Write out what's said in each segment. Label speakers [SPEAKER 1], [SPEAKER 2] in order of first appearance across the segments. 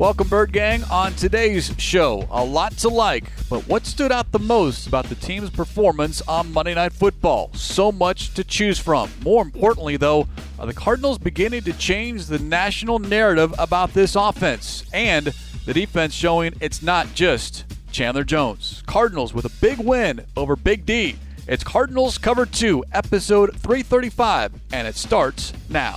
[SPEAKER 1] Welcome, Bird Gang. On today's show, a lot to like, but what stood out the most about the team's performance on Monday Night Football? So much to choose from. More importantly, though, are the Cardinals beginning to change the national narrative about this offense? And the defense showing it's not just Chandler Jones. Cardinals with a big win over Big D. It's Cardinals Cover 2, episode 335, and it starts now.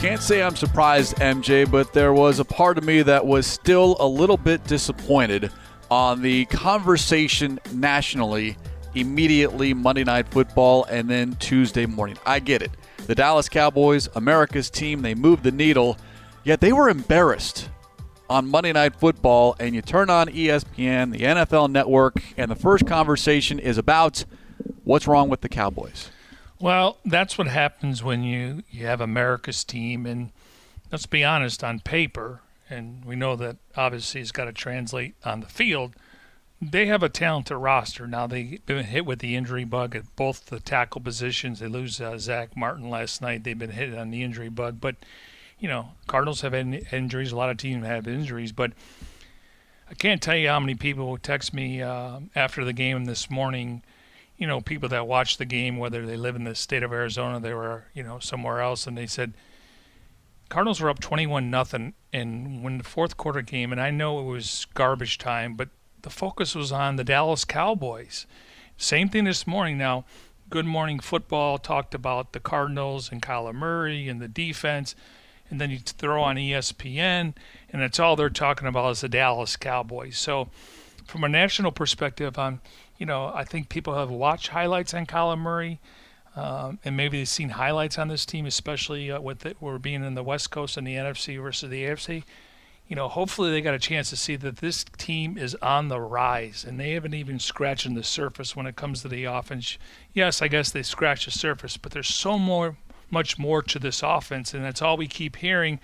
[SPEAKER 1] Can't say I'm surprised, MJ, but there was a part of me that was still a little bit disappointed on the conversation nationally immediately Monday Night Football and then Tuesday morning. I get it. The Dallas Cowboys, America's team, they moved the needle, yet they were embarrassed on Monday Night Football. And you turn on ESPN, the NFL network, and the first conversation is about what's wrong with the Cowboys.
[SPEAKER 2] Well, that's what happens when you, you have America's team. And let's be honest, on paper, and we know that obviously it's got to translate on the field, they have a talented roster. Now, they've been hit with the injury bug at both the tackle positions. They lose uh, Zack Martin last night. They've been hit on the injury bug. But, you know, Cardinals have in- injuries. A lot of teams have injuries. But I can't tell you how many people text me uh, after the game this morning – you know, people that watch the game, whether they live in the state of Arizona, they were, you know, somewhere else, and they said Cardinals were up 21 nothing and when the fourth quarter came, and I know it was garbage time, but the focus was on the Dallas Cowboys. Same thing this morning. Now, Good Morning Football talked about the Cardinals and Kyler Murray and the defense, and then you throw on ESPN, and that's all they're talking about is the Dallas Cowboys. So, from a national perspective, I'm you know, I think people have watched highlights on Kyler Murray, um, and maybe they've seen highlights on this team, especially uh, with it, we're being in the West Coast and the NFC versus the AFC. You know, hopefully they got a chance to see that this team is on the rise, and they haven't even scratched the surface when it comes to the offense. Yes, I guess they scratched the surface, but there's so more, much more to this offense, and that's all we keep hearing.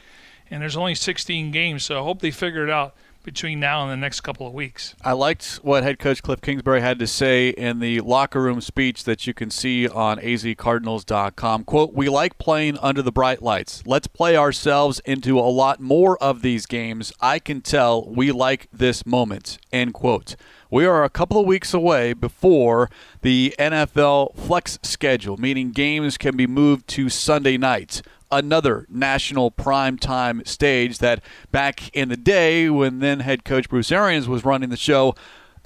[SPEAKER 2] And there's only 16 games, so I hope they figure it out between now and the next couple of weeks.
[SPEAKER 1] I liked what head coach Cliff Kingsbury had to say in the locker room speech that you can see on azcardinals.com. Quote, "We like playing under the bright lights. Let's play ourselves into a lot more of these games. I can tell we like this moment." End quote. We are a couple of weeks away before the NFL flex schedule, meaning games can be moved to Sunday nights another national primetime stage that back in the day when then head coach Bruce Arians was running the show,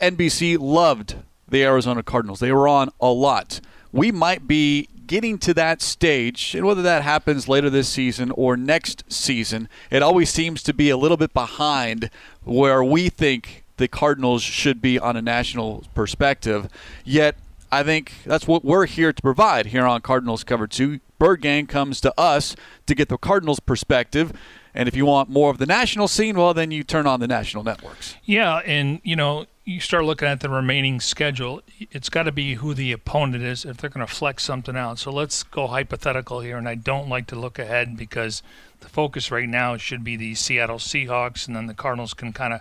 [SPEAKER 1] NBC loved the Arizona Cardinals. They were on a lot. We might be getting to that stage, and whether that happens later this season or next season, it always seems to be a little bit behind where we think the Cardinals should be on a national perspective. Yet, I think that's what we're here to provide here on Cardinals Cover 2. Bird Gang comes to us to get the Cardinals' perspective. And if you want more of the national scene, well, then you turn on the national networks.
[SPEAKER 2] Yeah, and you know, you start looking at the remaining schedule. It's got to be who the opponent is if they're going to flex something out. So let's go hypothetical here, and I don't like to look ahead because the focus right now should be the Seattle Seahawks, and then the Cardinals can kind of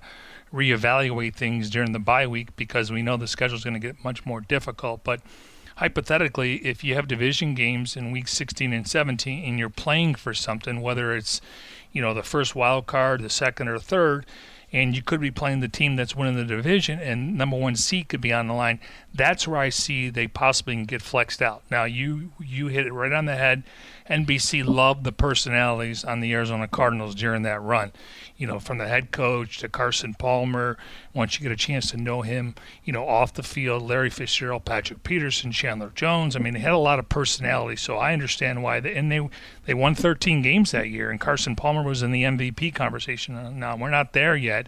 [SPEAKER 2] reevaluate things during the bye week because we know the schedule is going to get much more difficult. But hypothetically, if you have division games in week 16 and 17 and you're playing for something, whether it's, you know, the first wild card, the second or third, and you could be playing the team that's winning the division and number one seed could be on the line. That's where I see they possibly can get flexed out. Now you you hit it right on the head. NBC loved the personalities on the Arizona Cardinals during that run. You know, from the head coach to Carson Palmer. Once you get a chance to know him, you know, off the field, Larry Fitzgerald, Patrick Peterson, Chandler Jones. I mean, they had a lot of personality, so I understand why. They, and they they won 13 games that year, and Carson Palmer was in the MVP conversation. Now we're not there yet.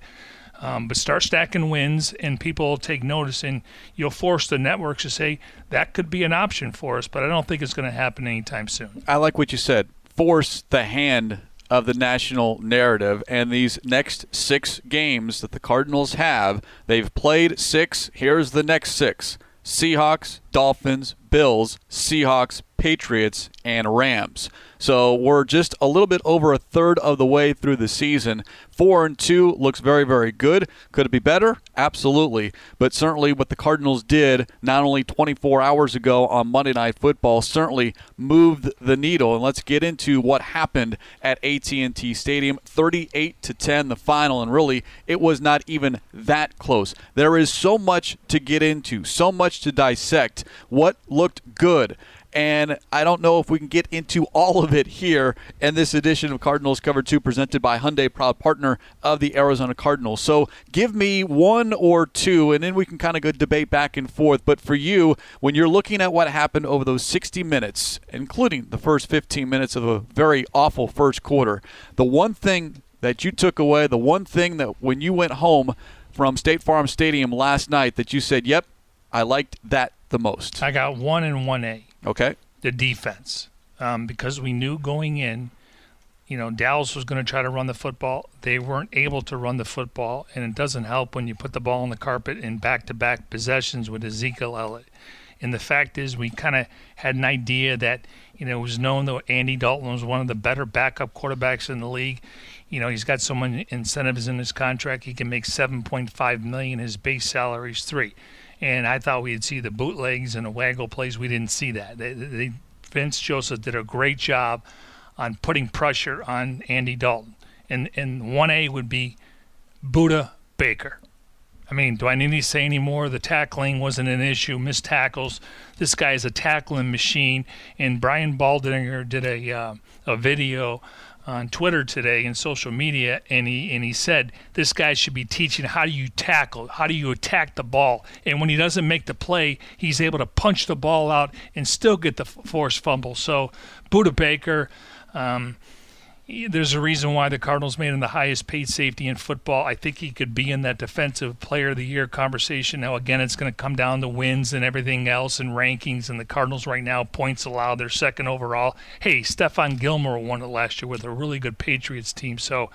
[SPEAKER 2] Um, but start stacking wins, and people take notice, and you'll force the networks to say that could be an option for us. But I don't think it's going to happen anytime soon.
[SPEAKER 1] I like what you said. Force the hand of the national narrative. And these next six games that the Cardinals have, they've played six. Here's the next six Seahawks, Dolphins, Bills, Seahawks, Patriots, and Rams. So we're just a little bit over a third of the way through the season. Four and two looks very, very good. Could it be better? Absolutely. But certainly what the Cardinals did not only 24 hours ago on Monday Night Football certainly moved the needle. And let's get into what happened at AT&T Stadium. 38 to 10 the final and really it was not even that close. There is so much to get into, so much to dissect. What looked good? And I don't know if we can get into all of it here in this edition of Cardinals Cover 2 presented by Hyundai, proud partner of the Arizona Cardinals. So give me one or two, and then we can kind of go debate back and forth. But for you, when you're looking at what happened over those 60 minutes, including the first 15 minutes of a very awful first quarter, the one thing that you took away, the one thing that when you went home from State Farm Stadium last night that you said, yep, I liked that the most?
[SPEAKER 2] I got one and one A.
[SPEAKER 1] Okay.
[SPEAKER 2] The defense, um, because we knew going in, you know, Dallas was going to try to run the football. They weren't able to run the football, and it doesn't help when you put the ball on the carpet in back-to-back possessions with Ezekiel Elliott. And the fact is, we kind of had an idea that you know it was known that Andy Dalton was one of the better backup quarterbacks in the league. You know, he's got so many incentives in his contract. He can make 7.5 million. His base salary is three and I thought we'd see the bootlegs and the waggle plays. We didn't see that. They, they, Vance Joseph did a great job on putting pressure on Andy Dalton, and and one A would be Budda Baker. I mean, do I need to say any more? The tackling wasn't an issue. Missed tackles. This guy is a tackling machine. And Brian Baldinger did a uh, a video on Twitter today and social media, and he and he said this guy should be teaching how do you tackle, how do you attack the ball, and when he doesn't make the play, he's able to punch the ball out and still get the forced fumble. So, Budda Baker. Um, there's a reason why the Cardinals made him the highest paid safety in football. I think he could be in that defensive player of the year conversation. Now, again, it's going to come down to wins and everything else and rankings. And the Cardinals right now, points allowed, they're second overall. Hey, Stephon Gilmore won it last year with a really good Patriots team. So,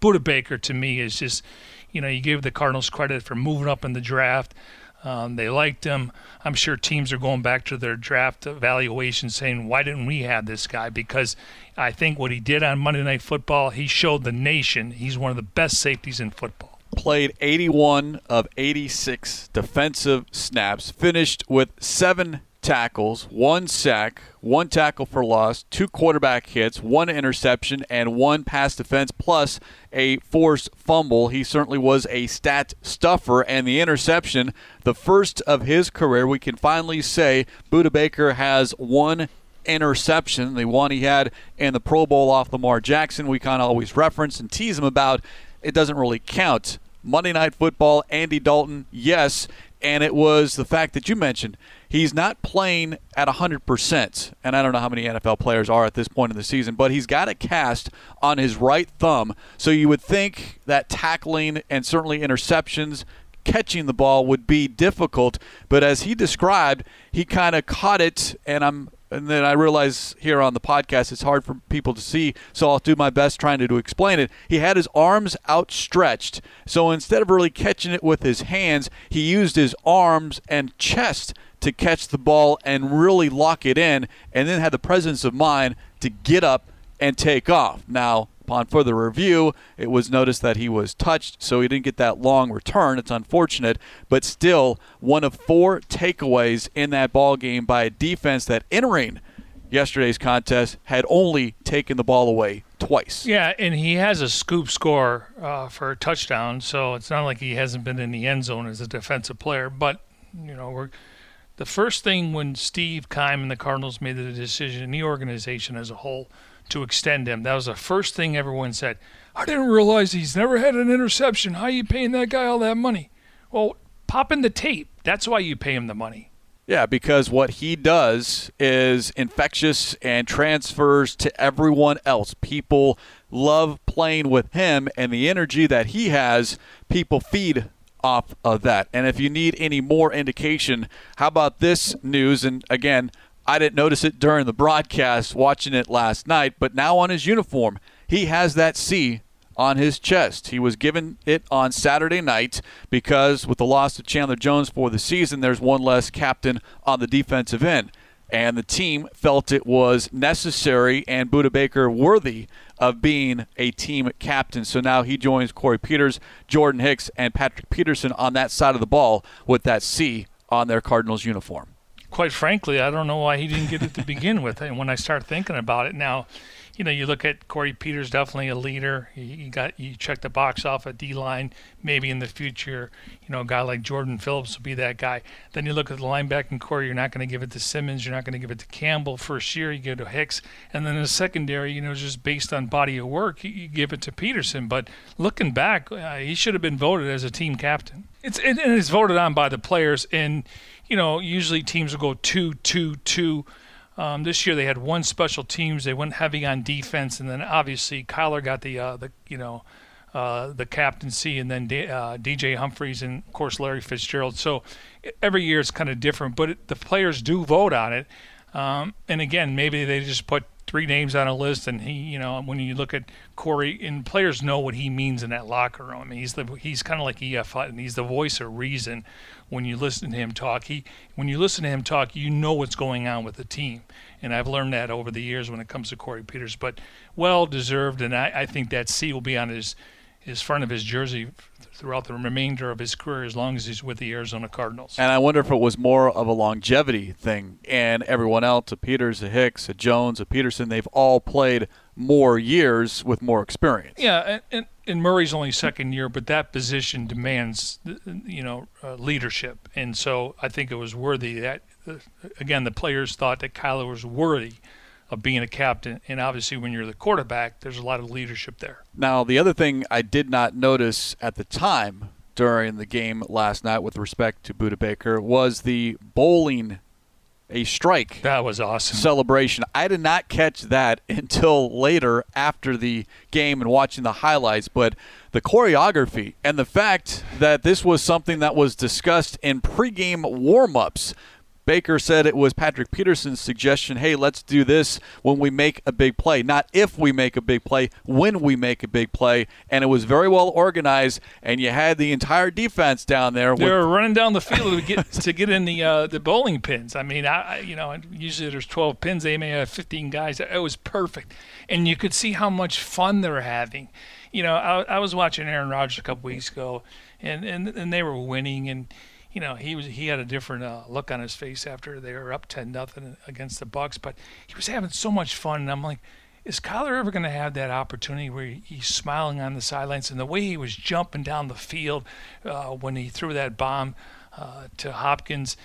[SPEAKER 2] Budda Baker to me is just, you know, you gave the Cardinals credit for moving up in the draft. Um, they liked him. I'm sure teams are going back to their draft evaluation saying, why didn't we have this guy? Because I think what he did on Monday Night Football, he showed the nation he's one of the best safeties in football.
[SPEAKER 1] Played 81 of 86 defensive snaps, finished with seven tackles, one sack, one tackle for loss, two quarterback hits, one interception, and one pass defense, plus a forced fumble. He certainly was a stat stuffer, and the interception, the first of his career, we can finally say Budda Baker has one interception, the one he had in the Pro Bowl off Lamar Jackson. We kind of always reference and tease him about. It doesn't really count. Monday Night Football, Andy Dalton, yes, and it was the fact that you mentioned he's not playing at 100%. And I don't know how many NFL players are at this point in the season, but he's got a cast on his right thumb. So you would think that tackling and certainly interceptions, catching the ball would be difficult. But as he described, he kind of caught it, and I'm and then I realize here on the podcast it's hard for people to see, so I'll do my best trying to, to explain it. He had his arms outstretched, so instead of really catching it with his hands, he used his arms and chest to catch the ball and really lock it in, and then had the presence of mind to get up and take off. Now, upon further review, it was noticed that he was touched, so he didn't get that long return. It's unfortunate, but still one of four takeaways in that ball game by a defense that entering yesterday's contest had only taken the ball away twice.
[SPEAKER 2] Yeah, and he has a scoop score uh, for a touchdown, so it's not like he hasn't been in the end zone as a defensive player. But you know, we're the first thing when Steve Keim and the Cardinals made the decision, in the organization as a whole, to extend him, that was the first thing everyone said. I didn't realize he's never had an interception. How are you paying that guy all that money? Well, pop in the tape. That's why you pay him the money.
[SPEAKER 1] Yeah, because what he does is infectious and transfers to everyone else. People love playing with him, and the energy that he has, people feed off of that. And if you need any more indication, how about this news? And again, I didn't notice it during the broadcast watching it last night, but now on his uniform, he has that C on his chest. He was given it on Saturday night because with the loss of Chandler Jones for the season, there's one less captain on the defensive end. And the team felt it was necessary and Budda Baker worthy of being a team captain. So now he joins Corey Peters, Jordan Hicks, and Patrick Peterson on that side of the ball with that C on their Cardinals uniform.
[SPEAKER 2] Quite frankly, I don't know why he didn't get it to begin with. And when I start thinking about it now, you know, you look at Corey Peters, definitely a leader. He, got you check the box off at D line. Maybe in the future, you know, a guy like Jordan Phillips will be that guy. Then you look at the linebacking corps. You're not going to give it to Simmons. You're not going to give it to Campbell. First year, you give it to Hicks, and then in the secondary, you know, just based on body of work, you, you give it to Peterson. But looking back, uh, he should have been voted as a team captain. It's and it's voted on by the players, and you know, usually teams will go two, two, two um, this year they had one special teams. They went heavy on defense, and then obviously Kyler got the uh, the you know uh, the captaincy, and then D- uh, DJ Humphries and of course Larry Fitzgerald. So every year it's kind of different, but it, the players do vote on it. Um, and again, maybe they just put three names on a list, and he, you know, when you look at Corey, and players know what he means in that locker room. I mean, he's the he's kind of like EF and he's the voice of reason. When you listen to him talk, he when you listen to him talk, you know what's going on with the team, and I've learned that over the years when it comes to Corey Peters. But well deserved, and I, I think that C will be on his his front of his jersey throughout the remainder of his career as long as he's with the Arizona Cardinals.
[SPEAKER 1] And I wonder if it was more of a longevity thing. And everyone else, a Peters, a Hicks, a Jones, a Peterson, they've all played more years with more experience.
[SPEAKER 2] Yeah, and, and Murray's only second year, but that position demands, you know, uh, leadership. And so I think it was worthy that, uh, again, the players thought that Kyler was worthy – of being a captain. And obviously, when you're the quarterback, there's a lot of leadership there.
[SPEAKER 1] Now, the other thing I did not notice at the time during the game last night with respect to Budda Baker was the bowling a strike.
[SPEAKER 2] That was awesome.
[SPEAKER 1] Celebration. I did not catch that until later after the game and watching the highlights, but the choreography and the fact that this was something that was discussed in pregame warm-ups Baker said it was Patrick Peterson's suggestion hey, let's do this when we make a big play. Not if we make a big play, when we make a big play. And it was very well organized, and you had the entire defense down there.
[SPEAKER 2] They were running down the field to get to get in the uh, the bowling pins. I mean, I, you know, usually there's 12 pins. They may have 15 guys. It was perfect. And you could see how much fun they're having. You know, I, I was watching Aaron Rodgers a couple weeks ago, and, and, and they were winning. And you know, he was he had a different uh, look on his face after they were up ten nothing against the Bucs, but he was having so much fun. And I'm like, is Kyler ever going to have that opportunity where he's smiling on the sidelines and the way he was jumping down the field uh, when he threw that bomb uh, to Hopkins?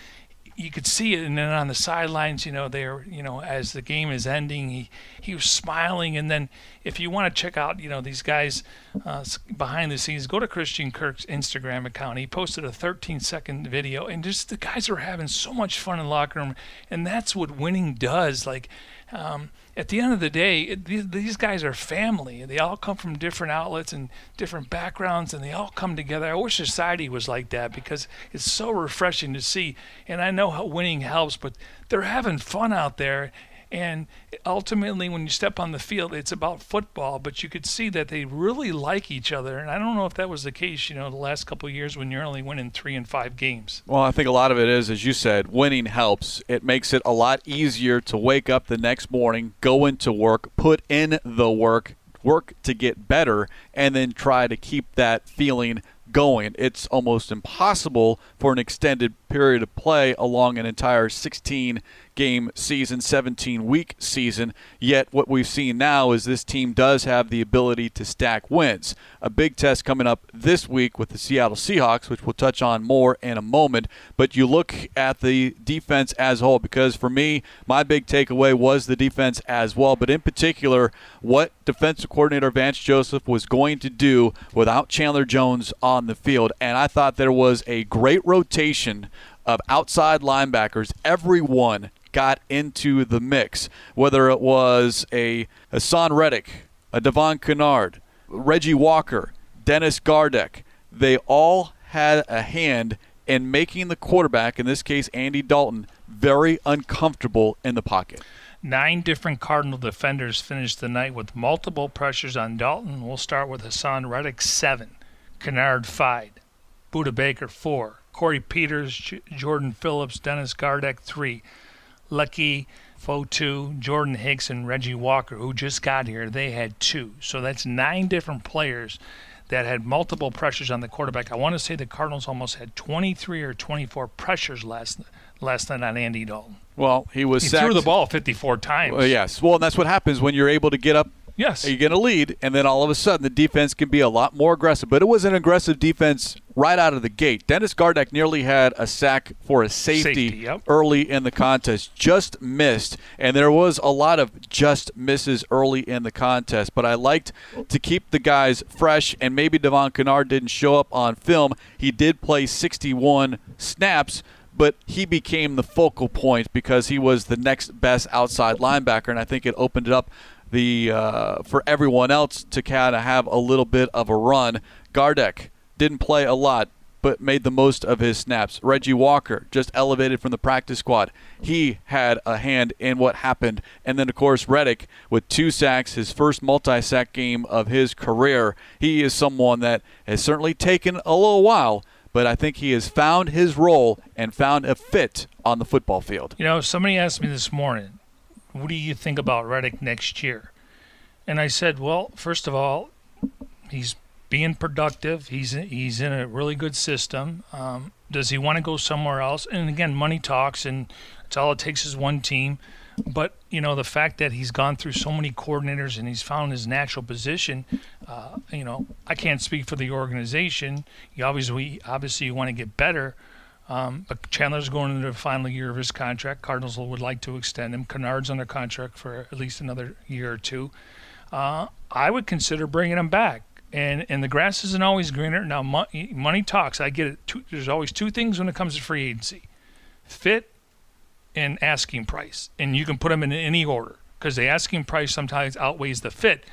[SPEAKER 2] You could see it, and then on the sidelines, you know, they're, you know, as the game is ending, he he was smiling, and then if you want to check out, you know, these guys uh, behind the scenes, go to Christian Kirk's Instagram account. He posted a 13 second video, and just the guys are having so much fun in the locker room, and that's what winning does. Like, um, at the end of the day, it, these, these guys are family. They all come from different outlets and different backgrounds, and they all come together. I wish society was like that because it's so refreshing to see. And I know how winning helps, but they're having fun out there, and ultimately, when you step on the field, it's about football. But you could see that they really like each other, and I don't know if that was the case. You know, the last couple of years when you're only winning three and five games.
[SPEAKER 1] Well, I think a lot of it is, as you said, winning helps. It makes it a lot easier to wake up the next morning, go into work, put in the work, work to get better, and then try to keep that feeling going. It's almost impossible for an extended period of play along an entire 16 game season, 17 week season. Yet, what we've seen now is this team does have the ability to stack wins. A big test coming up this week with the Seattle Seahawks, which we'll touch on more in a moment. But you look at the defense as a whole, because for me, my big takeaway was the defense as well. But in particular, what defensive coordinator Vance Joseph was going to do without Chandler Jones on the field. And I thought there was a great rotation of outside linebackers, everyone got into the mix, whether it was a Haason Reddick, a Devon Kennard, Reggie Walker, Dennis Gardeck. They all had a hand in making the quarterback, in this case Andy Dalton, very uncomfortable in the pocket.
[SPEAKER 2] Nine different Cardinal defenders finished the night with multiple pressures on Dalton. We'll start with Haason Reddick, seven. Kennard, five. Budda Baker, four. Corey Peters, J- Jordan Phillips, Dennis Gardeck, three. Leki Fotu, Jordan Hicks, and Reggie Walker, who just got here, they had two. So that's nine different players that had multiple pressures on the quarterback. I want to say the Cardinals almost had 23 or 24 pressures last last night on Andy Dalton.
[SPEAKER 1] Well, he was
[SPEAKER 2] He
[SPEAKER 1] sacked.
[SPEAKER 2] threw the ball 54 times.
[SPEAKER 1] Well, yes. Well, and that's what happens when you're able to get up
[SPEAKER 2] Yes.
[SPEAKER 1] Are you get a lead, and then all of a sudden the defense can be a lot more aggressive. But it was an aggressive defense right out of the gate. Dennis Gardeck nearly had a sack for a safety,
[SPEAKER 2] Safety, yep.
[SPEAKER 1] early in the contest, just missed, and there was a lot of just misses early in the contest. But I liked to keep the guys fresh, and maybe Devon Kennard didn't show up on film. He did play 61 snaps but he became the focal point because he was the next best outside linebacker, and I think it opened it up the uh, for everyone else to kind of have a little bit of a run. Gardeck didn't play a lot, but made the most of his snaps. Reggie Walker just elevated from the practice squad. He had a hand in what happened, and then of course Reddick with two sacks, his first multi-sack game of his career. He is someone that has certainly taken a little while but I think he has found his role and found a fit on the football field.
[SPEAKER 2] You know, somebody asked me this morning, what do you think about Reddick next year? And I said, well, first of all, he's being productive. He's he's in a really good system. Um, does he want to go somewhere else? And again, money talks, and it's all it takes is one team. But you know, the fact that he's gone through so many coordinators and he's found his natural position, uh, you know, I can't speak for the organization. You obviously obviously you want to get better. Um, but Chandler's going into the final year of his contract. Cardinals would like to extend him. Kennard's under contract for at least another year or two. Uh, I would consider bringing him back. And and the grass isn't always greener. Now money, money talks. I get it. Two, there's always two things when it comes to free agency: fit and asking price. And you can put them in any order because the asking price sometimes outweighs the fit.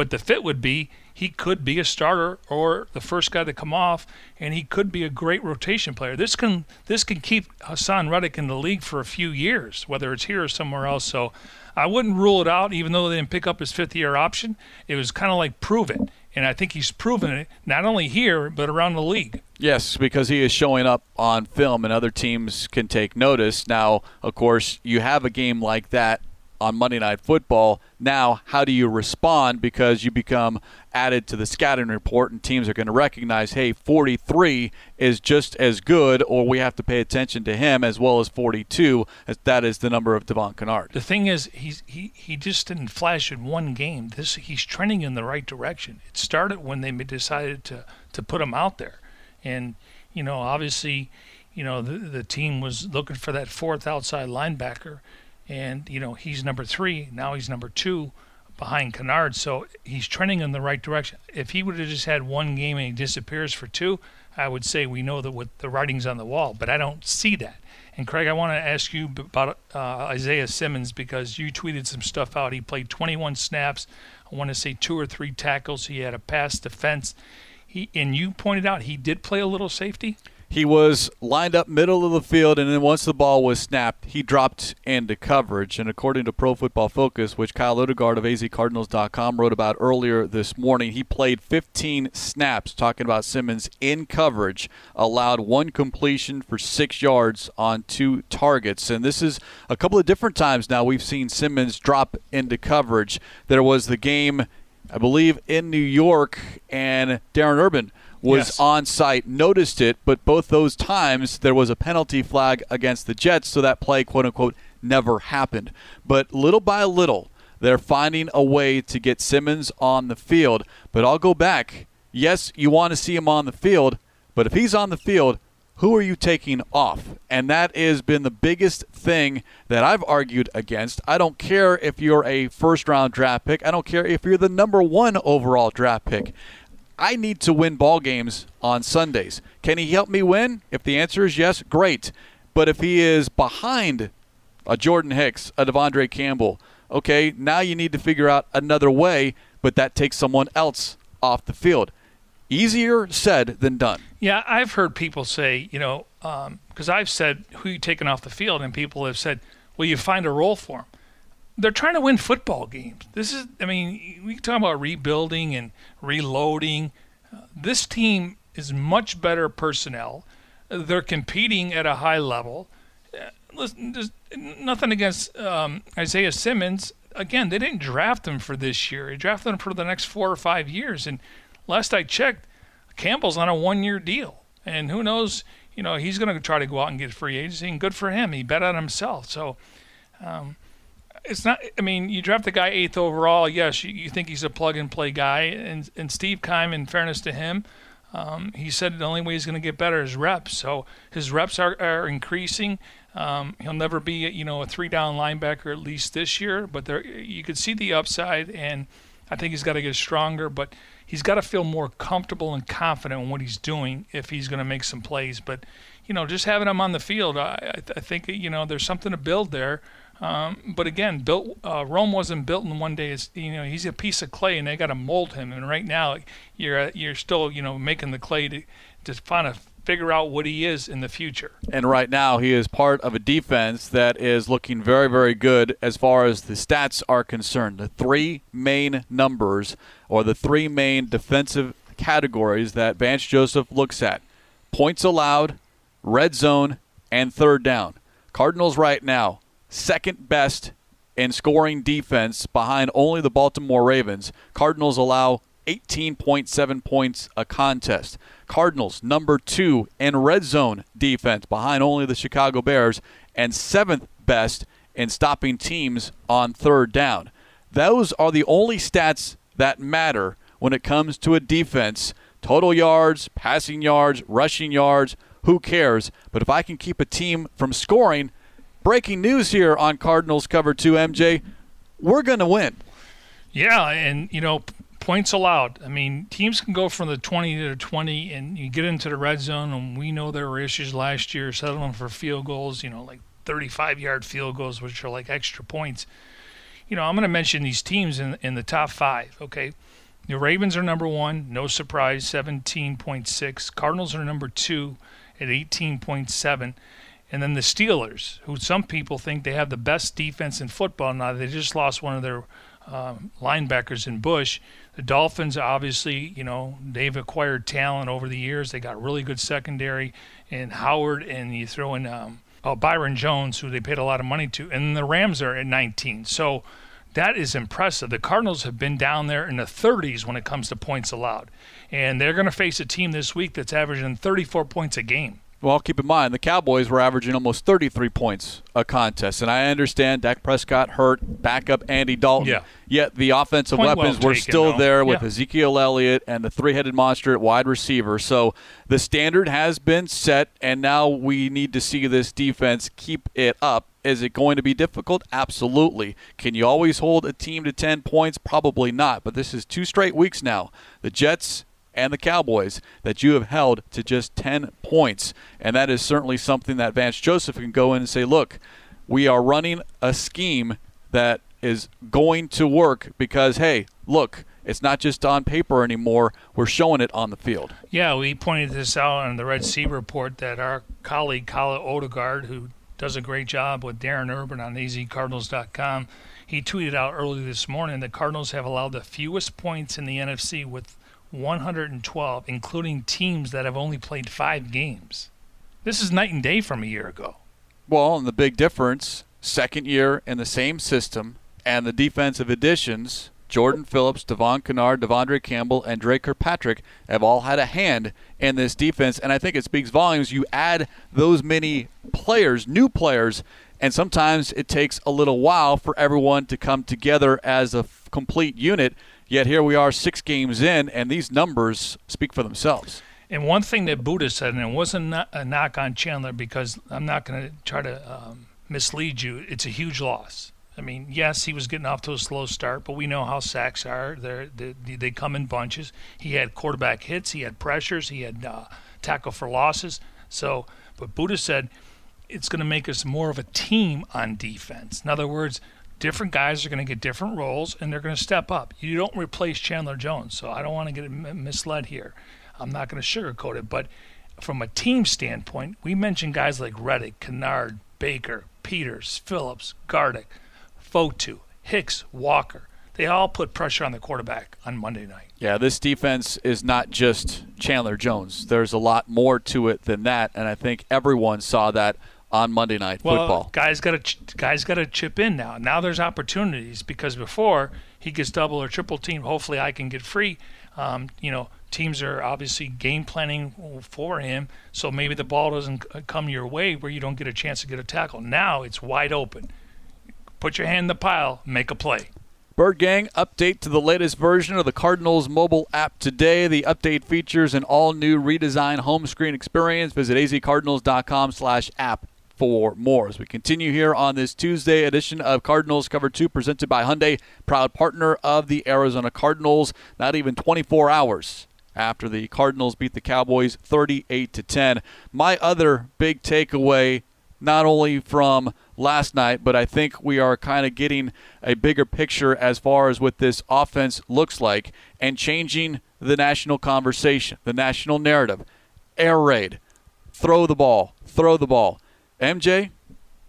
[SPEAKER 2] But the fit would be he could be a starter or the first guy to come off, and he could be a great rotation player. This can this can keep Haason Reddick in the league for a few years, whether it's here or somewhere else. So I wouldn't rule it out, even though they didn't pick up his fifth year option. It was kind of like prove it, and I think he's proven it not only here but around the league.
[SPEAKER 1] Yes, because he is showing up on film and other teams can take notice. Now, of course, you have a game like that on Monday Night Football. Now, how do you respond? Because you become added to the scouting report, and teams are going to recognize, hey, 43 is just as good, or we have to pay attention to him as well as 42, as that is the number of Devon Kennard.
[SPEAKER 2] The thing is, he's he, he just didn't flash in one game. This he's trending in the right direction. It started when they decided to to put him out there, and you know, obviously, you know, the the team was looking for that fourth outside linebacker, and you know, he's number three. Now he's number two behind Kennard, so he's trending in the right direction. If he would have just had one game and he disappears for two, I would say we know that with the writing's on the wall, but I don't see that. And Craig, I want to ask you about uh, Isaiah Simmons because you tweeted some stuff out. He played 21 snaps. I want to say two or three tackles. He had a pass defense. He and you pointed out he did play a little safety.
[SPEAKER 1] He was lined up middle of the field, and then once the ball was snapped, he dropped into coverage. And according to Pro Football Focus, which Kyle Odegaard of AZCardinals.com wrote about earlier this morning, he played 15 snaps, talking about Simmons in coverage, allowed one completion for six yards on two targets. And this is a couple of different times now we've seen Simmons drop into coverage. There was the game, I believe, in New York, and Darren Urban was
[SPEAKER 2] Yes.
[SPEAKER 1] on site, noticed it, but both those times there was a penalty flag against the Jets, so that play, quote unquote, never happened. But little by little, they're finding a way to get Simmons on the field. But I'll go back. Yes, you want to see him on the field, but if he's on the field, who are you taking off? And that has been the biggest thing that I've argued against. I don't care if you're a first round draft pick, I don't care if you're the number one overall draft pick. I need to win ball games on Sundays. Can he help me win? If the answer is yes, great. But if he is behind a Jordan Hicks, a De'Vondre Campbell, okay, now you need to figure out another way, but that takes someone else off the field. Easier said than done.
[SPEAKER 2] Yeah, I've heard people say, you know, um, because I've said who you taking off the field, and people have said, well, you find a role for him. They're trying to win football games. This is, I mean, we talk about rebuilding and reloading. This team is much better personnel. They're competing at a high level. Uh, listen, there's nothing against um, Isaiah Simmons. Again, they didn't draft him for this year. They drafted him for the next four or five years. And last I checked, Campbell's on a one-year deal, and who knows? You know, he's going to try to go out and get free agency, and good for him. He bet on himself. So. Um, it's not. I mean, you draft the guy eighth overall. Yes, you, you think he's a plug and play guy, and and Steve Keim, in fairness to him, um, he said the only way he's going to get better is reps. So his reps are, are increasing. Um, he'll never be, you know, a three down linebacker at least this year, but there you could see the upside, and I think he's got to get stronger. But he's got to feel more comfortable and confident in what he's doing if he's going to make some plays. But you know, just having him on the field, I, I think you know there's something to build there. Um, but again, built uh, Rome wasn't built in one day. It's, you know, he's a piece of clay, and they got to mold him. And right now, you're uh, you're still you know making the clay to to kind of figure out what he is in the future.
[SPEAKER 1] And right now, he is part of a defense that is looking very, very good as far as the stats are concerned. The three main numbers, or the three main defensive categories that Vance Joseph looks at points allowed, red zone, and third down. Cardinals right now second best in scoring defense behind only the Baltimore Ravens. Cardinals allow 18.7 points a contest. Cardinals number 2 in red zone defense behind only the Chicago Bears and seventh best in stopping teams on third down. Those are the only stats that matter when it comes to a defense. Total yards, passing yards, rushing yards, who cares? But if I can keep a team from scoring, breaking news here on Cardinals Cover 2, MJ. We're going to win.
[SPEAKER 2] Yeah, and, you know, points allowed. I mean, teams can go from the 20 to the 20, and you get into the red zone, and we know there were issues last year settling for field goals, you know, like 35 yard field goals, which are like extra points. You know, I'm going to mention these teams in, in the top five, okay? The Ravens are number one, no surprise, 17.6. Cardinals are number two at 18.7. And then the Steelers, who some people think they have the best defense in football now, they just lost one of their uh, linebackers in Bush. The Dolphins, obviously, you know, they've acquired talent over the years. They got really good secondary and Howard, and you throw in um, oh, Byron Jones, who they paid a lot of money to. And the Rams are at 19. So that is impressive. The Cardinals have been down there in the 30s when it comes to points allowed. And they're going to face a team this week that's averaging 34 points a game.
[SPEAKER 1] Well, keep in mind the Cowboys were averaging almost 33 points a contest, and I understand Dak Prescott hurt, backup Andy Dalton.
[SPEAKER 2] Yeah.
[SPEAKER 1] Yet the offensive
[SPEAKER 2] Point
[SPEAKER 1] weapons
[SPEAKER 2] well
[SPEAKER 1] were
[SPEAKER 2] taken,
[SPEAKER 1] still
[SPEAKER 2] though.
[SPEAKER 1] there with
[SPEAKER 2] Yeah.
[SPEAKER 1] Ezekiel Elliott and the three-headed monster at wide receiver. So the standard has been set, and now we need to see this defense keep it up. Is it going to be difficult? Absolutely. Can you always hold a team to 10 points? Probably not. But this is two straight weeks now. The Jets and the Cowboys that you have held to just 10 points. And that is certainly something that Vance Joseph can go in and say, look, we are running a scheme that is going to work because, hey, look, it's not just on paper anymore. We're showing it on the field.
[SPEAKER 2] Yeah, we pointed this out on the Red Sea report that our colleague Kyle Odegaard, who does a great job with Darren Urban on azcardinals.com, he tweeted out early this morning that Cardinals have allowed the fewest points in the NFC with 112, including teams that have only played five games. This is night and day from a year ago.
[SPEAKER 1] Well, and the big difference, second year in the same system, and the defensive additions, Jordan Phillips, Devon Kennard, De'Vondre Campbell, and Dre Kirkpatrick have all had a hand in this defense. And I think it speaks volumes. You add those many players, new players, and sometimes it takes a little while for everyone to come together as a f- complete unit. Yet here we are six games in, and these numbers speak for themselves.
[SPEAKER 2] And one thing that Budda said, and it wasn't a knock on Chandler because I'm not going to try to um, mislead you, it's a huge loss. I mean, yes, he was getting off to a slow start, but we know how sacks are. They're, they they come in bunches. He had quarterback hits, he had pressures, he had uh, tackle for losses. So, but Budda said it's going to make us more of a team on defense. In other words, different guys are going to get different roles and they're going to step up. You don't replace Chandler Jones, so I don't want to get misled here. I'm not going to sugarcoat it, but from a team standpoint, we mentioned guys like Reddick, Kennard, Baker, Peters, Phillips, Gardeck, Fotu, Hicks, Walker. They all put pressure on the quarterback on Monday night.
[SPEAKER 1] Yeah, this defense is not just Chandler Jones. There's a lot more to it than that, and I think everyone saw that on Monday Night
[SPEAKER 2] well,
[SPEAKER 1] Football.
[SPEAKER 2] Guys got to guys got to chip in now. Now there's opportunities because before he gets double or triple team. Hopefully I can get free. Um, you know, teams are obviously game planning for him, so maybe the ball doesn't come your way where you don't get a chance to get a tackle. Now it's wide open. Put your hand in the pile, make a play.
[SPEAKER 1] Bird Gang update to the latest version of the Cardinals mobile app today. The update features an all-new redesigned home screen experience. Visit azcardinals.com/app for more. As we continue here on this Tuesday edition of Cardinals Cover 2 presented by Hyundai, proud partner of the Arizona Cardinals, not even 24 hours after the Cardinals beat the Cowboys 38 to 10. My other big takeaway not only from last night, but I think we are kind of getting a bigger picture as far as what this offense looks like and changing the national conversation, the national narrative. Air raid, throw the ball, throw the ball. MJ,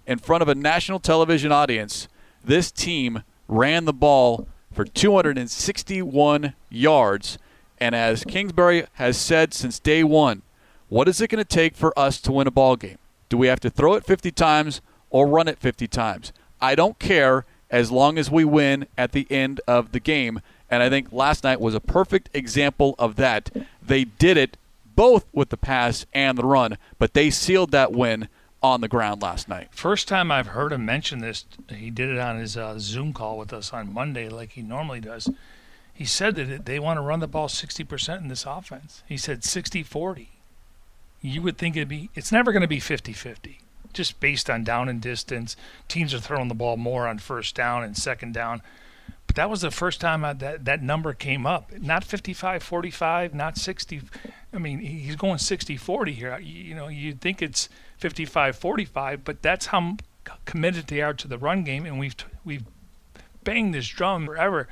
[SPEAKER 1] in front of a national television audience, this team ran the ball for 261 yards. And as Kingsbury has said since day one, what is it going to take for us to win a ball game? Do we have to throw it 50 times or run it 50 times? I don't care as long as we win at the end of the game. And I think last night was a perfect example of that. They did it both with the pass and the run, but they sealed that win on the ground last night.
[SPEAKER 2] First time I've heard him mention this, he did it on his uh, Zoom call with us on Monday, like he normally does. He said that they want to run the ball 60% in this offense. He said 60 40. You would think it'd be, it's never going to be 50 50, just based on down and distance. Teams are throwing the ball more on first down and second down. But that was the first time I, that that number came up. Not 55 45, not 60. I mean, he's going 60 40 here. You know, you'd think it's 55 45, but that's how committed they are to the run game. And we've, we've banged this drum forever.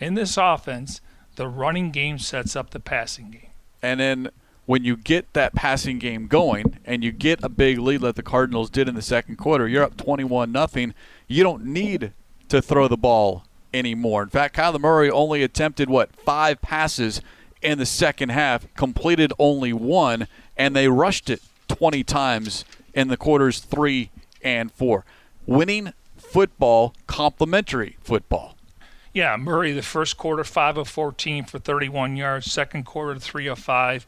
[SPEAKER 2] In this offense, the running game sets up the passing game.
[SPEAKER 1] And then when you get that passing game going and you get a big lead like the Cardinals did in the second quarter, you're up 21 nothing. You don't need to throw the ball anymore. In fact, Kyler Murray only attempted what five passes in the second half, completed only one, and they rushed it 20 times in the quarters three and four. Winning football, complementary football.
[SPEAKER 2] Yeah, Murray, the first quarter, 5 of 14 for 31 yards. Second quarter, 3 of 5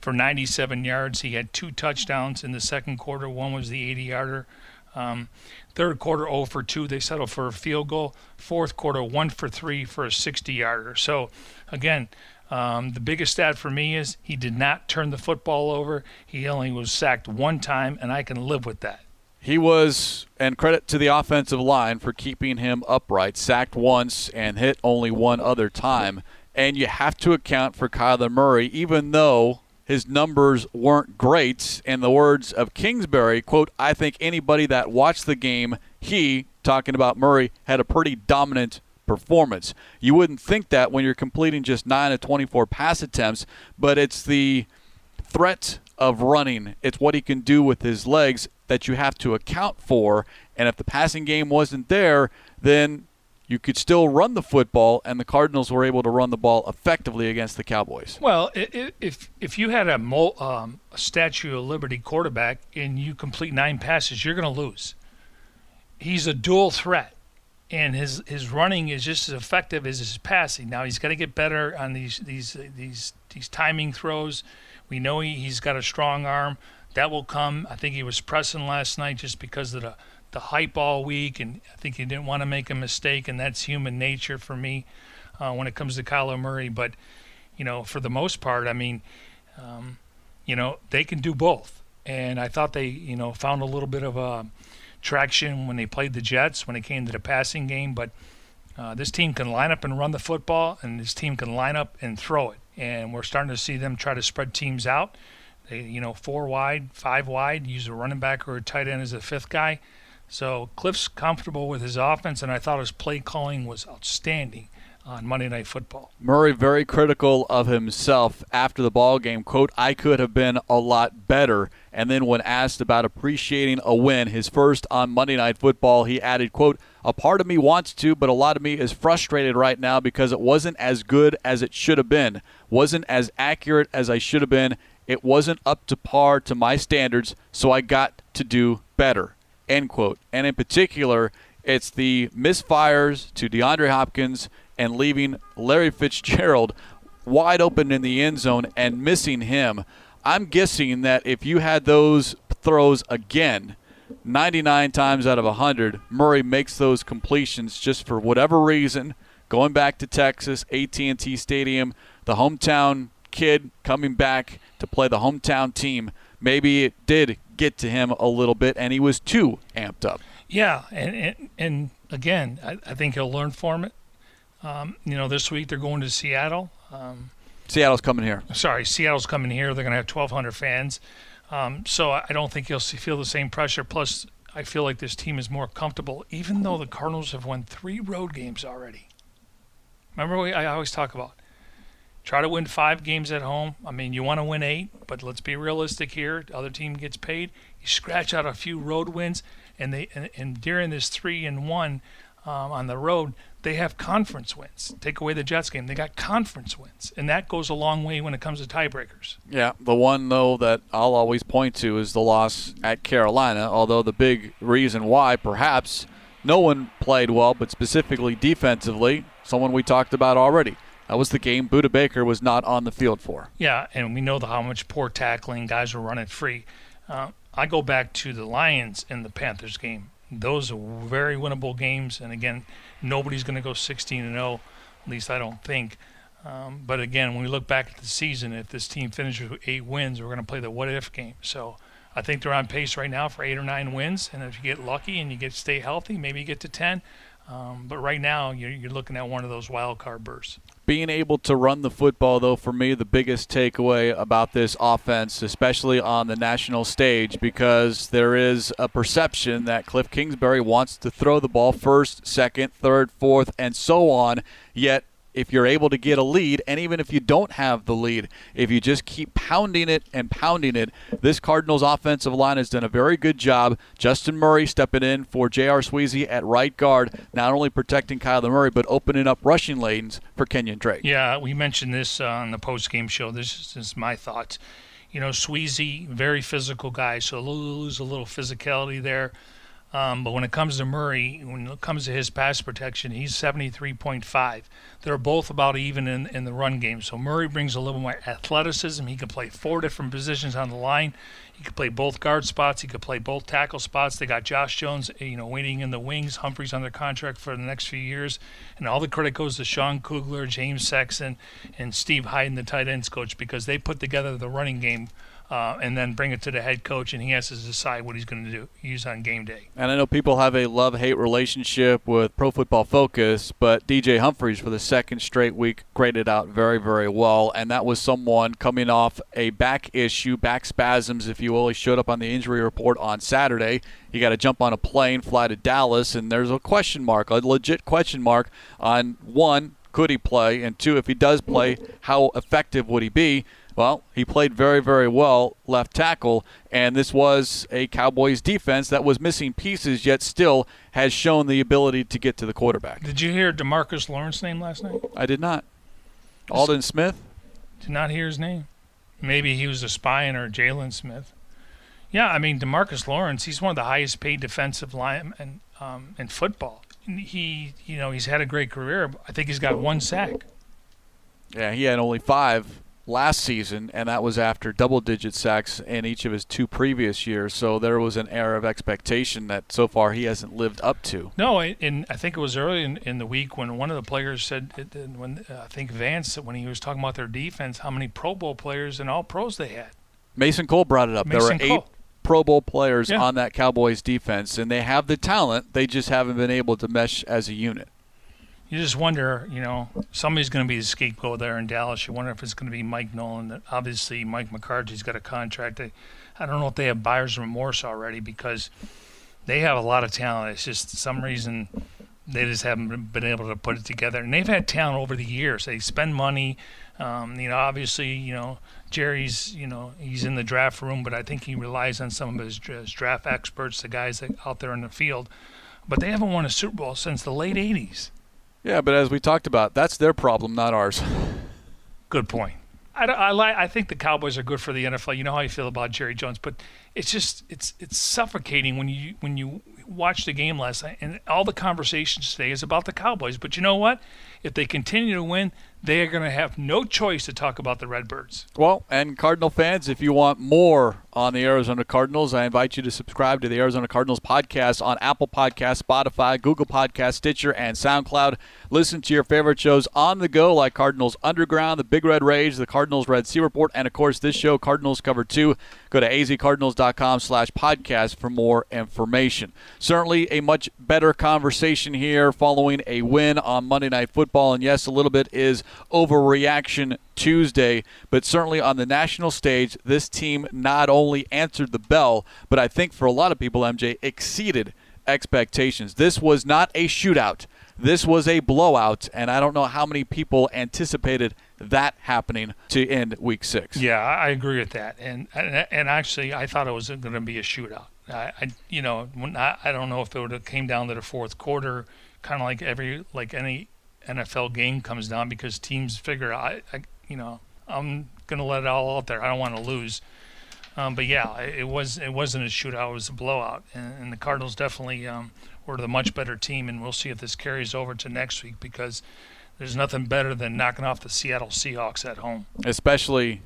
[SPEAKER 2] for 97 yards. He had two touchdowns in the second quarter. One was the 80 yarder. Um, third quarter, 0 for 2. They settled for a field goal. Fourth quarter, 1 for 3 for a 60 yarder. So, again, um, the biggest stat for me is he did not turn the football over. He only was sacked one time, and I can live with that.
[SPEAKER 1] He was, and credit to the offensive line for keeping him upright, sacked once and hit only one other time. And you have to account for Kyler Murray, even though his numbers weren't great. In the words of Kingsbury, quote, I think anybody that watched the game, he, talking about Murray, had a pretty dominant performance. You wouldn't think that when you're completing just 9 of 24 pass attempts, but it's the threat of running. It's what he can do with his legs that you have to account for. And if the passing game wasn't there, then you could still run the football, and the Cardinals were able to run the ball effectively against the Cowboys.
[SPEAKER 2] Well, if if you had a, um, a Statue of Liberty quarterback and you complete nine passes, you're going to lose. He's a dual threat, and his his running is just as effective as his passing. Now he's got to get better on these these these these timing throws. We know he, he's got a strong arm. That will come. I think he was pressing last night just because of the the hype all week, and I think he didn't want to make a mistake, and that's human nature for me uh, when it comes to Kyler Murray. But you know, for the most part, I mean, um, you know, they can do both, and I thought they, you know, found a little bit of a traction when they played the Jets when it came to the passing game, but. Uh, this team can line up and run the football, and this team can line up and throw it. And we're starting to see them try to spread teams out. They, you know, four wide, five wide, use a running back or a tight end as a fifth guy. So Cliff's comfortable with his offense, and I thought his play calling was outstanding on Monday Night Football.
[SPEAKER 1] Murray very critical of himself after the ball game. "Quote: I could have been a lot better." And then when asked about appreciating a win, his first on Monday Night Football, he added, "Quote: A part of me wants to, but a lot of me is frustrated right now because it wasn't as good as it should have been, wasn't as accurate as I should have been. It wasn't up to par to my standards, so I got to do better. End quote. And in particular, it's the misfires to DeAndre Hopkins and leaving Larry Fitzgerald wide open in the end zone and missing him. I'm guessing that if you had those throws again, 99 times out of 100, Murray makes those completions just for whatever reason. Going back to Texas, AT&T Stadium, the hometown kid coming back to play the hometown team. Maybe it did get to him a little bit, and he was too amped up.
[SPEAKER 2] Yeah, and and, and again, I, I think he'll learn from it. Um, you know, this week they're going to Seattle. Um,
[SPEAKER 1] Seattle's coming here.
[SPEAKER 2] Sorry, Seattle's coming here. They're going to have 1,200 fans. Um, so I don't think he'll see, feel the same pressure. Plus, I feel like this team is more comfortable, even though the Cardinals have won three road games already. Remember, what I always talk about try to win five games at home. I mean, you want to win eight, but let's be realistic here. The other team gets paid. You scratch out a few road wins, and they and, and during this three and one um, on the road, they have conference wins. Take away the Jets game, they got conference wins, and that goes a long way when it comes to tiebreakers.
[SPEAKER 1] Yeah, the one though that I'll always point to is the loss at Carolina. Although the big reason why, perhaps, no one played well, but specifically defensively, someone we talked about already. That was the game Budda Baker was not on the field for.
[SPEAKER 2] Yeah, and we know the, how much poor tackling guys were running free. Uh, I go back to the Lions in the Panthers game. Those are very winnable games, and again, nobody's going to go 16 and 0. At least I don't think. Um, but again, when we look back at the season, if this team finishes with eight wins, we're going to play the what if game. So I think they're on pace right now for eight or nine wins. And if you get lucky and you get stay healthy, maybe you get to 10. Um, but right now, you're, you're, looking at one of those wild card bursts.
[SPEAKER 1] Being able to run the football, though, for me, the biggest takeaway about this offense, especially on the national stage, because there is a perception that Cliff Kingsbury wants to throw the ball first, second, third, fourth, and so on. Yet if you're able to get a lead, and even if you don't have the lead, if you just keep pounding it and pounding it, this Cardinals offensive line has done a very good job. Justin Murray stepping in for J.R. Sweezy at right guard, not only protecting Kyler Murray, but opening up rushing lanes for Kenyon Drake.
[SPEAKER 2] Yeah, we mentioned this uh, on the post-game show. This is my thoughts. You know, Sweezy, very physical guy, so lose a little physicality there. Um, but when it comes to Murray, when it comes to his pass protection, he's 73.5. They're both about even in, in the run game. So Murray brings a little more athleticism. He can play four different positions on the line. He could play both guard spots. He could play both tackle spots. They got Josh Jones, you know, waiting in the wings. Humphrey's under contract for the next few years, and all the credit goes to Sean Kugler, James Saxon, and Steve Heiden, the tight ends coach, because they put together the running game uh, and then bring it to the head coach, and he has to decide what he's going to do use on game day.
[SPEAKER 1] And I know people have a love-hate relationship with Pro Football Focus, but DJ Humphries for the second straight week graded out very, very well, and that was someone coming off a back issue, back spasms, if you will. He showed up on the injury report on Saturday. He got to jump on a plane, fly to Dallas, and there's a question mark, a legit question mark on one, could he play, and two, if he does play, how effective would he be? Well, he played very, very well left tackle, and this was a Cowboys defense that was missing pieces, yet still has shown the ability to get to the quarterback.
[SPEAKER 2] Did you hear DeMarcus Lawrence name last night?
[SPEAKER 1] I did not. Aldon Smith?
[SPEAKER 2] Did not hear his name. Maybe he was a spy in or Jaylon Smith. Yeah, I mean DeMarcus Lawrence. He's one of the highest paid defensive linemen um, in football. He, you know, he's had a great career. I think he's got one sack.
[SPEAKER 1] Yeah, he had only five last season, and that was after double digit sacks in each of his two previous years. So there was an air of expectation that so far he hasn't lived up to.
[SPEAKER 2] No, and I think it was early in, in the week when one of the players said, when uh, I think Vance, when he was talking about their defense, how many Pro Bowl players and all pros they had.
[SPEAKER 1] Mason Cole brought it up.
[SPEAKER 2] Mason
[SPEAKER 1] there were eight
[SPEAKER 2] Cole.
[SPEAKER 1] Pro Bowl players
[SPEAKER 2] Yeah.
[SPEAKER 1] on that Cowboys defense, and they have the talent. They just haven't been able to mesh as a unit.
[SPEAKER 2] You just wonder, you know, somebody's going to be the scapegoat there in Dallas. You wonder if it's going to be Mike Nolan. Obviously, Mike McCarthy's got a contract. I, don't know if they have buyer's remorse already because they have a lot of talent. It's just some reason they just haven't been able to put it together. And they've had talent over the years. They spend money. Um, you know, obviously, you know, Jerry's, you know, he's in the draft room, but I think he relies on some of his, his draft experts, the guys that out there in the field. but they haven't won a Super Bowl since the late '80s.
[SPEAKER 1] Yeah, but as we talked about, that's their problem, not ours.
[SPEAKER 2] Good point. I, I, like, I think the Cowboys are good for the NFL. You know how I feel about Jerry Jones, but it's just it's it's suffocating when you when you watch the game last night and all the conversations today is about the Cowboys. But you know what? If they continue to win, they are going to have no choice to talk about the Redbirds.
[SPEAKER 1] Well, and Cardinal fans, if you want more on the Arizona Cardinals, I invite you to subscribe to the Arizona Cardinals podcast on Apple Podcast, Spotify, Google Podcast, Stitcher, and SoundCloud. Listen to your favorite shows on the go like Cardinals Underground, the Big Red Rage, the Cardinals Red Sea Report, and of course this show, Cardinals Cover 2. Go to azcardinals.com slash podcast for more information. Certainly a much better conversation here following a win on Monday Night Football. And yes, a little bit is overreaction Tuesday, but certainly on the national stage, this team not only answered the bell, but I think for a lot of people, MJ, exceeded expectations. This was not a shootout. This was a blowout, and I don't know how many people anticipated that happening to end Week Six.
[SPEAKER 2] Yeah, I agree with that, and and, actually, I thought it was going to be a shootout. I, I you know, I, I don't know if it would have came down to the fourth quarter, kind of like every like any NFL game comes down because teams figure I, I you know I'm gonna let it all out there. I don't want to lose. Um, but yeah, it was it wasn't a shootout; it was a blowout, and, and the Cardinals definitely um, were the much better team. And we'll see if this carries over to next week because there's nothing better than knocking off the Seattle Seahawks at home,
[SPEAKER 1] especially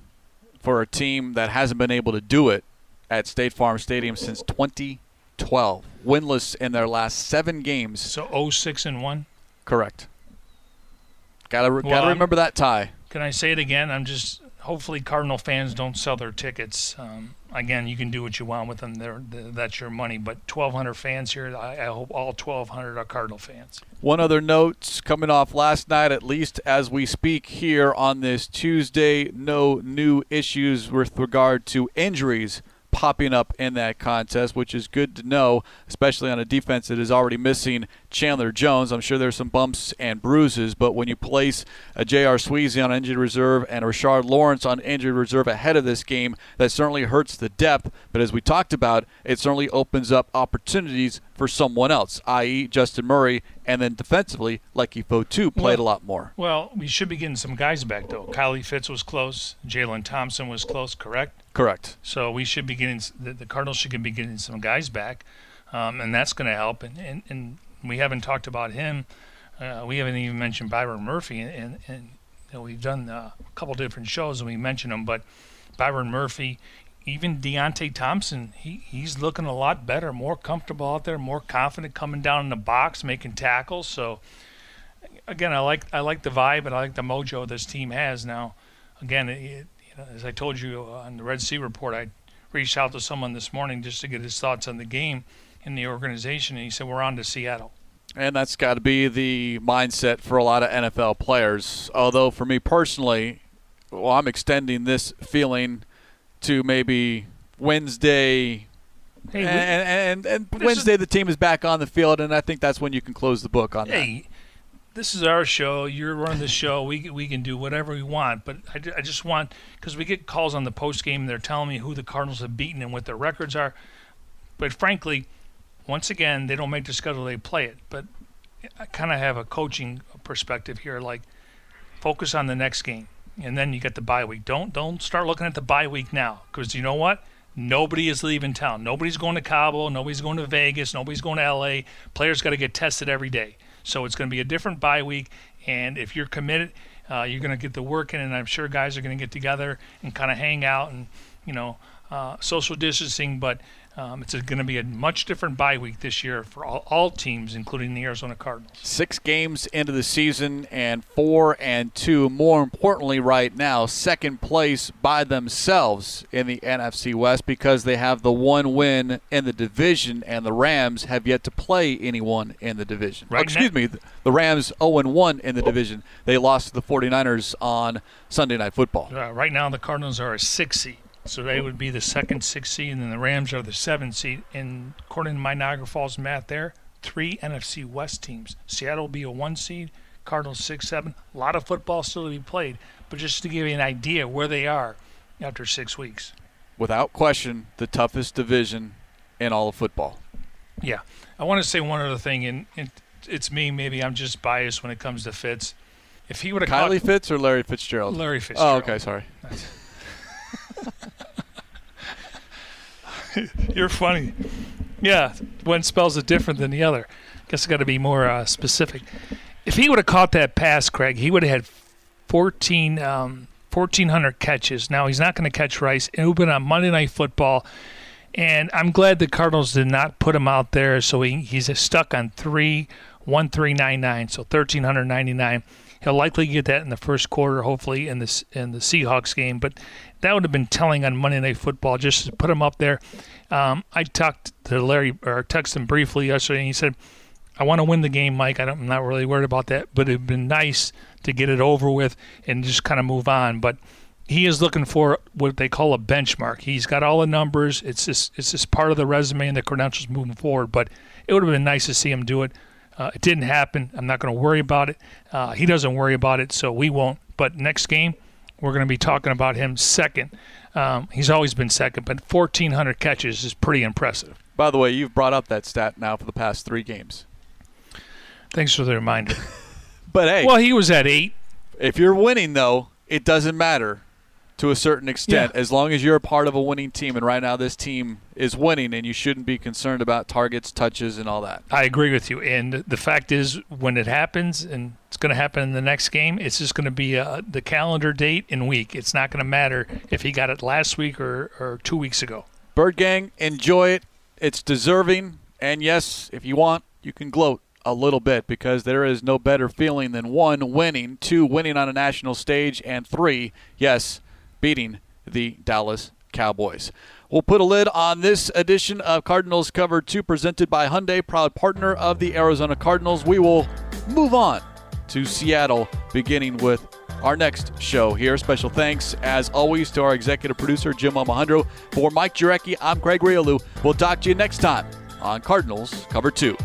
[SPEAKER 1] for a team that hasn't been able to do it at State Farm Stadium since 2012, winless in their last seven games.
[SPEAKER 2] So 06 and one.
[SPEAKER 1] Correct. Gotta well, gotta remember that tie.
[SPEAKER 2] Can I say it again? I'm just hopefully Cardinal fans don't sell their tickets. Um, again, you can do what you want with them. They're, that's your money. But 1,200 fans here. I, I, hope all 1,200 are Cardinal fans.
[SPEAKER 1] One other note coming off last night, at least as we speak here on this Tuesday, no new issues with regard to injuries popping up in that contest, which is good to know, especially on a defense that is already missing Chandler Jones. I'm sure there's some bumps and bruises, but when you place a J.R. Sweezy on injured reserve and Rashard Lawrence on injured reserve ahead of this game, that certainly hurts the depth. But as we talked about, it certainly opens up opportunities for someone else, i.e., Justin Murray, and then defensively, Leki Fotu played
[SPEAKER 2] well,
[SPEAKER 1] a lot more.
[SPEAKER 2] Well, we should be getting some guys back though. Kylie Fitts was close. Jalen Thompson was close. Correct.
[SPEAKER 1] Correct.
[SPEAKER 2] So we should be getting the, the Cardinals should be getting some guys back, um, and that's going to help. And, and, and we haven't talked about him. Uh, we haven't even mentioned Byron Murphy, and, and, and you know, we've done uh, a couple different shows and we mentioned him, but Byron Murphy, even Deionte Thompson, he, he's looking a lot better, more comfortable out there, more confident coming down in the box, making tackles. So again, I like I like the vibe and I like the mojo this team has now. Again, it, you know, as I told you on the Red Sea report, I reached out to someone this morning just to get his thoughts on the game in the organization, and he said we're on to Seattle.
[SPEAKER 1] And that's got to be the mindset for a lot of NFL players. Although for me personally, well, I'm extending this feeling to maybe Wednesday. Hey, and, and, and Wednesday, is, the team is back on the field, and I think that's when you can close the book on
[SPEAKER 2] hey,
[SPEAKER 1] that.
[SPEAKER 2] This is our show. You're running the show. We we can do whatever we want, but I, I just want because we get calls on the post game. They're telling me who the Cardinals have beaten and what their records are. But frankly, once again, they don't make the schedule; they play it. But I kind of have a coaching perspective here, like focus on the next game and then you get the bye week. Don't don't start looking at the bye week now because you know what? Nobody is leaving town. Nobody's going to Cabo. Nobody's going to Vegas. Nobody's going to L.A. Players got to get tested every day. So it's going to be a different bye week. And if you're committed, uh, you're going to get the work in, and I'm sure guys are going to get together and kind of hang out and you know uh, social distancing. But um, it's going to be a much different bye week this year for all, all, teams, including the Arizona Cardinals.
[SPEAKER 1] Six games into the season and four and two. More importantly, right now, second place by themselves in the NFC West because they have the one win in the division, and the Rams have yet to play anyone in the division. Right oh, excuse me, the Rams 0 1 in the division. They lost to the 49ers on Sunday Night Football.
[SPEAKER 2] Uh, right now, the Cardinals are a six seed. So they would be the second six seed, and then the Rams are the seventh seed. And according to my Niagara Falls math, there three NFC West teams. Seattle will be a one seed, Cardinals six, seven. A lot of football still to be played, but just to give you an idea where they are after six weeks.
[SPEAKER 1] Without question, the toughest division in all of football.
[SPEAKER 2] Yeah, I want to say one other thing, and, and it's me. Maybe I'm just biased when it comes to Fitz. If he would have caught.
[SPEAKER 1] Kylie Fitts or Larry Fitzgerald?
[SPEAKER 2] Larry Fitzgerald.
[SPEAKER 1] Oh, okay, sorry.
[SPEAKER 2] You're funny. Yeah, one spells it different than the other. Guess I got to be more uh, specific. If he would have caught that pass, Craig, he would have had 14, um, 1,400 catches. Now, he's not going to catch Rice. It would have been on Monday Night Football. And I'm glad the Cardinals did not put him out there, so he, he's stuck on three one three nine nine, so thirteen hundred ninety nine. He'll likely get that in the first quarter, hopefully in the in the Seahawks game. But that would have been telling on Monday Night Football just to put him up there. Um, I talked to Larry or texted him briefly yesterday, and he said, "I want to win the game, Mike. I am not really worried about that, but it'd been nice to get it over with and just kind of move on." But he is looking for what they call a benchmark. He's got all the numbers. It's just it's just part of the resume and the credentials moving forward. But it would have been nice to see him do it. Uh, it didn't happen. I'm not going to worry about it. Uh, he doesn't worry about it, so we won't. But next game, we're going to be talking about him second. Um, he's always been second, but 1,400 catches is pretty impressive.
[SPEAKER 1] By the way, you've brought up that stat now for the past three games.
[SPEAKER 2] Thanks for the reminder.
[SPEAKER 1] but hey,
[SPEAKER 2] well, he was at eight.
[SPEAKER 1] If you're winning, though, it doesn't matter to a certain extent yeah. as long as you're a part of a winning team. And right now, this team is winning, and you shouldn't be concerned about targets, touches, and all that.
[SPEAKER 2] I agree with you. And the fact is, when it happens, and it's going to happen in the next game, it's just going to be uh, the calendar date and week. It's not going to matter if he got it last week or, or two weeks ago.
[SPEAKER 1] Bird Gang, enjoy it. It's deserving. And yes, if you want, you can gloat a little bit because there is no better feeling than one, winning, two, winning on a national stage, and three, yes, beating the Dallas Cowboys. We'll put a lid on this edition of Cardinals Cover 2 presented by Hyundai, proud partner of the Arizona Cardinals. We will move on to Seattle, beginning with our next show here. Special thanks, as always, to our executive producer, Jim Alejandro. For Mike Jurecki, I'm Craig Grialou. We'll talk to you next time on Cardinals Cover 2.